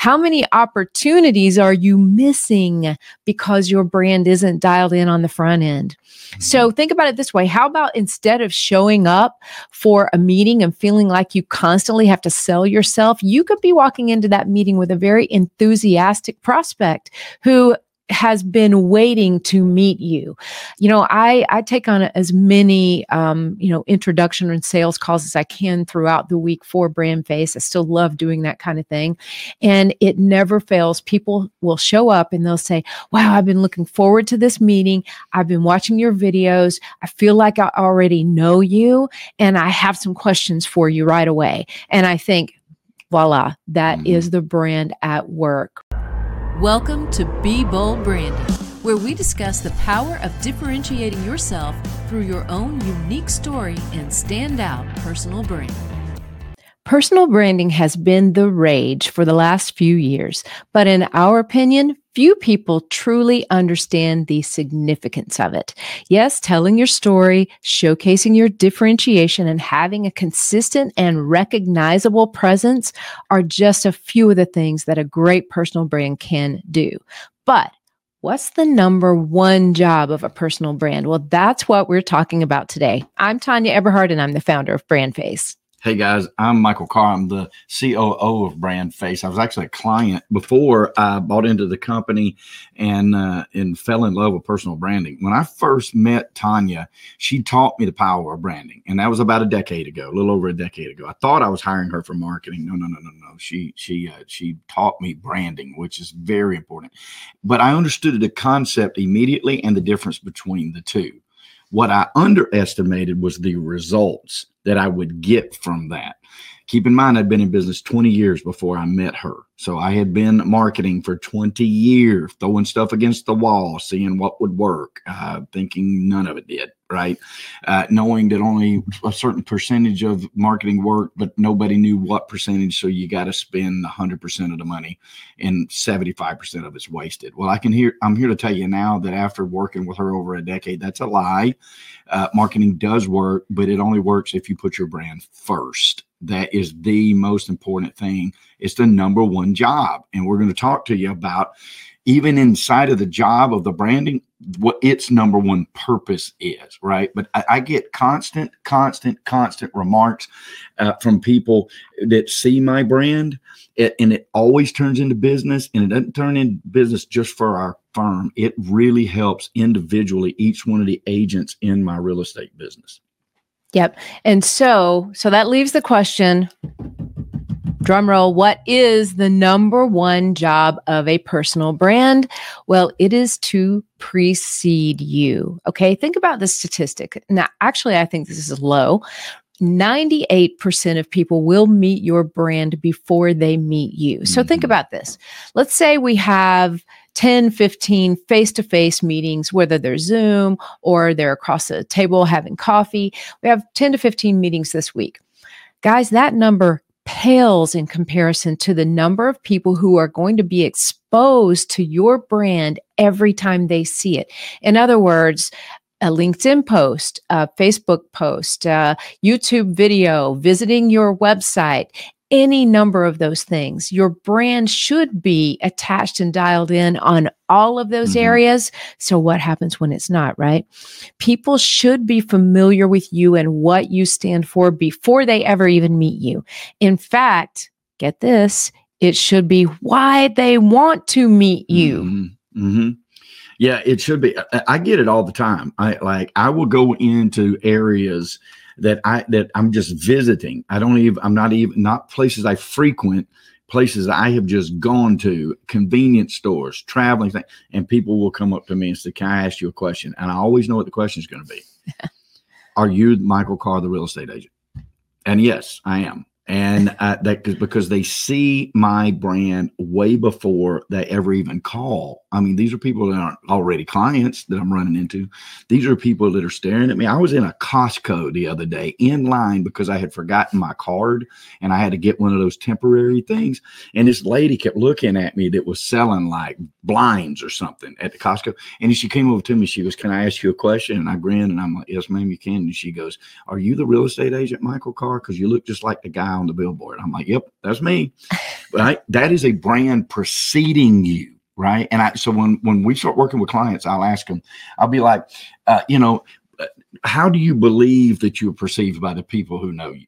How many opportunities are you missing because your brand isn't dialed in on the front end? So mm-hmm. think about it this way. How about instead of showing up for a meeting and feeling like you constantly have to sell yourself, you could be walking into that meeting with a very enthusiastic prospect who has been waiting to meet you. You know, I I take on as many um, you know introduction and sales calls as I can throughout the week for Brand Face. I still love doing that kind of thing, and it never fails. People will show up and they'll say, "Wow, I've been looking forward to this meeting. I've been watching your videos. I feel like I already know you, and I have some questions for you right away." And I think, voila, that mm-hmm. is the brand at work. Welcome to Be Bold Branding, where we discuss the power of differentiating yourself through your own unique story and standout personal brand. Personal branding has been the rage for the last few years, but in our opinion, few people truly understand the significance of it. Yes, telling your story, showcasing your differentiation, and having a consistent and recognizable presence are just a few of the things that a great personal brand can do. But What's the number one job of a personal brand? Well, that's what we're talking about today. I'm Tanya Eberhard, and I'm the founder of Brand Face. Hey guys, I'm Michael Carr. I'm the COO of Brand Face. I was actually a client before I bought into the company and uh, and fell in love with personal branding. When I first met Tanya, she taught me the power of branding, and that was about a decade ago, a little over a decade ago. I thought I was hiring her for marketing. No, no, no, no, no. She she uh, she taught me branding, which is very important. But I understood the concept immediately and the difference between the two. What I underestimated was the results that I would get from that. Keep in mind, I'd been in business 20 years before I met her. So I had been marketing for 20 years, throwing stuff against the wall, seeing what would work, uh, thinking none of it did, right? Uh, knowing that only a certain percentage of marketing worked, but nobody knew what percentage. So you got to spend 100% of the money and 75% of it's wasted. Well, I can hear, I'm here to tell you now that after working with her over a decade, that's a lie. Uh, marketing does work, but it only works if you put your brand first that is the most important thing. It's the number one job. And we're going to talk to you about even inside of the job of the branding, what its number one purpose is, right? But I, I get constant, constant, constant remarks uh, from people that see my brand, and it always turns into business, and it doesn't turn into business just for our firm. It really helps individually each one of the agents in my real estate business. Yep. And so, so that leaves the question drum roll what is the number one job of a personal brand well it is to precede you okay think about the statistic now actually i think this is low 98% of people will meet your brand before they meet you. So mm-hmm. think about this. Let's say we have 10, 15 face to face meetings, whether they're Zoom or they're across the table having coffee. We have 10 to 15 meetings this week. Guys, that number pales in comparison to the number of people who are going to be exposed to your brand every time they see it. In other words, a LinkedIn post, a Facebook post, a YouTube video, visiting your website, any number of those things. Your brand should be attached and dialed in on all of those mm-hmm. areas. So, what happens when it's not, right? People should be familiar with you and what you stand for before they ever even meet you. In fact, get this, it should be why they want to meet you. Mm-hmm. Mm-hmm. Yeah, it should be. I get it all the time. I like, I will go into areas that I that I'm just visiting. I don't even I'm not even not places I frequent, places I have just gone to, convenience stores, traveling, things, and people will come up to me and say, "Can I ask you a question?" And I always know what the question is going to be. Are you Michael Carr, the real estate agent? And yes, I am. And uh, that because they see my brand way before they ever even call I mean, these are people that aren't already clients that I'm running into. These are people that are staring at me. I was in a Costco the other day in line because I had forgotten my card and I had to get one of those temporary things. And this lady kept looking at me that was selling like blinds or something at the Costco. And she came over to me. She goes, Can I ask you a question? And I grinned and I'm like, Yes, ma'am, you can. And she goes, Are you the real estate agent, Michael Carr? Because you look just like the guy on the billboard. I'm like, Yep, that's me. right? That is a brand preceding you right? And I so when when we start working with clients, I'll ask them, I'll be like, uh, you know, uh, how do you believe that you're perceived by the people who know you?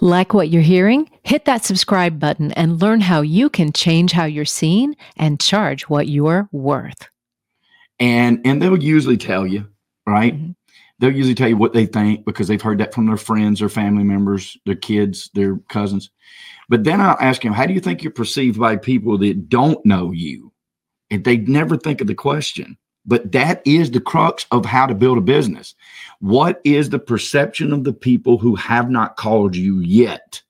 Like what you're hearing? Hit that subscribe button and learn how you can change how you're seen and charge what you're worth. And and they'll usually tell you, right? Mm-hmm. They'll usually tell you what they think because they've heard that from their friends, their family members, their kids, their cousins. But then I'll ask him, how do you think you're perceived by people that don't know you? And they never think of the question. But that is the crux of how to build a business. What is the perception of the people who have not called you yet?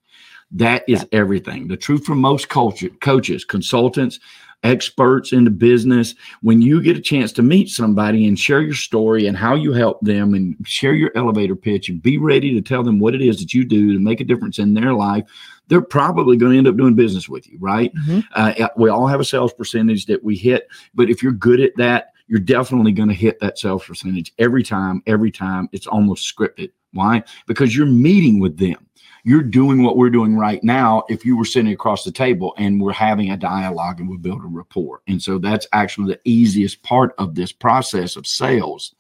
That is everything. The truth from most culture, coaches, consultants, experts in the business. When you get a chance to meet somebody and share your story and how you help them and share your elevator pitch and be ready to tell them what it is that you do to make a difference in their life, they're probably going to end up doing business with you, right? Mm-hmm. Uh, we all have a sales percentage that we hit, but if you're good at that, you're definitely going to hit that sales percentage every time, every time. It's almost scripted. Why? Because you're meeting with them. You're doing what we're doing right now if you were sitting across the table and we're having a dialogue and we build a rapport. And so that's actually the easiest part of this process of sales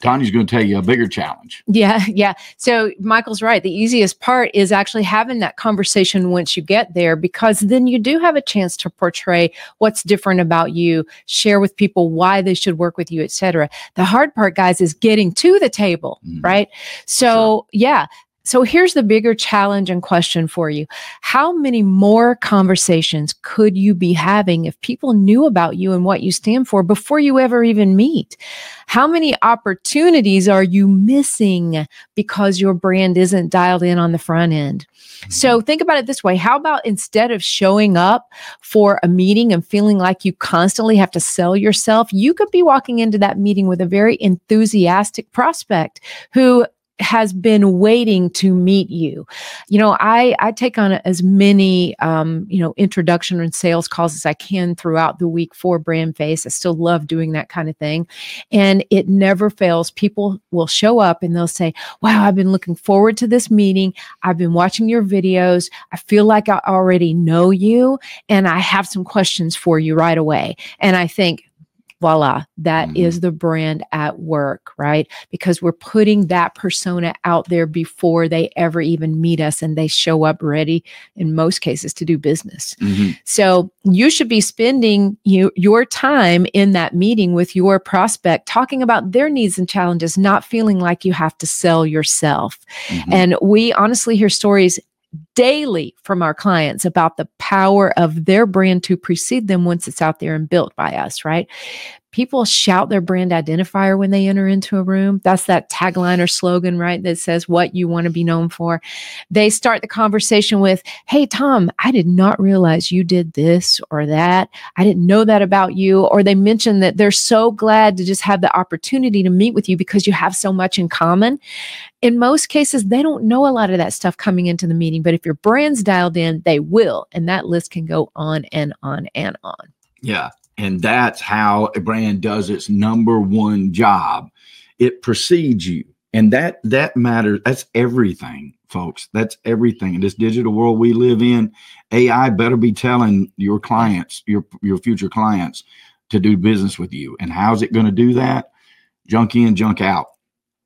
Tanya's going to tell you a bigger challenge. Yeah, yeah. So Michael's right. The easiest part is actually having that conversation once you get there, because then you do have a chance to portray what's different about you, share with people why they should work with you, etc. The hard part, guys, is getting to the table, mm-hmm. right? So sure. yeah, so here's the bigger challenge and question for you. How many more conversations could you be having if people knew about you and what you stand for before you ever even meet? How many opportunities are you missing because your brand isn't dialed in on the front end? So mm-hmm. think about it this way. How about instead of showing up for a meeting and feeling like you constantly have to sell yourself, you could be walking into that meeting with a very enthusiastic prospect who has been waiting to meet you. You know, I I take on as many um, you know introduction and sales calls as I can throughout the week for Brand Face. I still love doing that kind of thing, and it never fails. People will show up and they'll say, "Wow, I've been looking forward to this meeting. I've been watching your videos. I feel like I already know you, and I have some questions for you right away." And I think voila, that mm-hmm. is the brand at work, right? Because we're putting that persona out there before they ever even meet us and they show up ready in most cases to do business. Mm-hmm. So you should be spending you, your time in that meeting with your prospect, talking about their needs and challenges, not feeling like you have to sell yourself. Mm-hmm. And we honestly hear stories daily from our clients about the power of their brand to precede them once it's out there and built by us, right? People shout their brand identifier when they enter into a room. That's that tagline or slogan, right? That says what you want to be known for. They start the conversation with, Hey, Tom, I did not realize you did this or that. I didn't know that about you. Or they mention that they're so glad to just have the opportunity to meet with you because you have so much in common. In most cases, they don't know a lot of that stuff coming into the meeting, but if your brand's dialed in, they will. And that list can go on and on and on. Yeah. And that's how a brand does its number one job. It precedes you. And that that matters. That's everything, folks. That's everything. In this digital world we live in, AI better be telling your clients, your your future clients, to do business with you. And how's it going to do that? Junk in, junk out.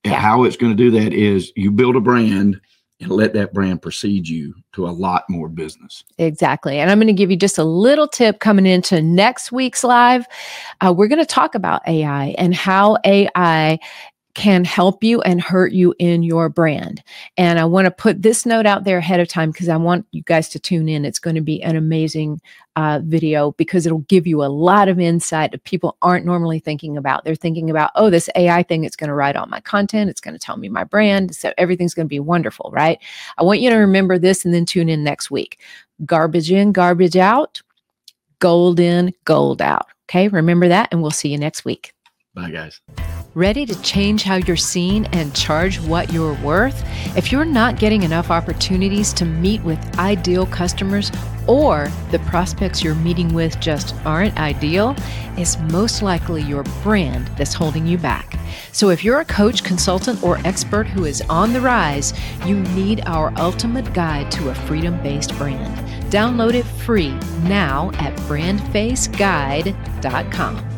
Yeah. How it's going to do that is you build a brand and let that brand precede you to a lot more business. Exactly. And I'm going to give you just a little tip coming into next week's live. Uh, we're going to talk about AI and how AI can help you and hurt you in your brand. And I want to put this note out there ahead of time because I want you guys to tune in. It's going to be an amazing uh, video because it'll give you a lot of insight that people aren't normally thinking about. They're thinking about, oh, this AI thing, it's going to write all my content, it's going to tell me my brand, so everything's going to be wonderful, right? I want you to remember this and then tune in next week. Garbage in, garbage out, gold in, gold out. Okay, remember that, and we'll see you next week. Bye, guys. Ready to change how you're seen and charge what you're worth? If you're not getting enough opportunities to meet with ideal customers or the prospects you're meeting with just aren't ideal, it's most likely your brand that's holding you back. So if you're a coach, consultant, or expert who is on the rise, you need our ultimate guide to a freedom based brand. Download it free now at brandfaceguide.com.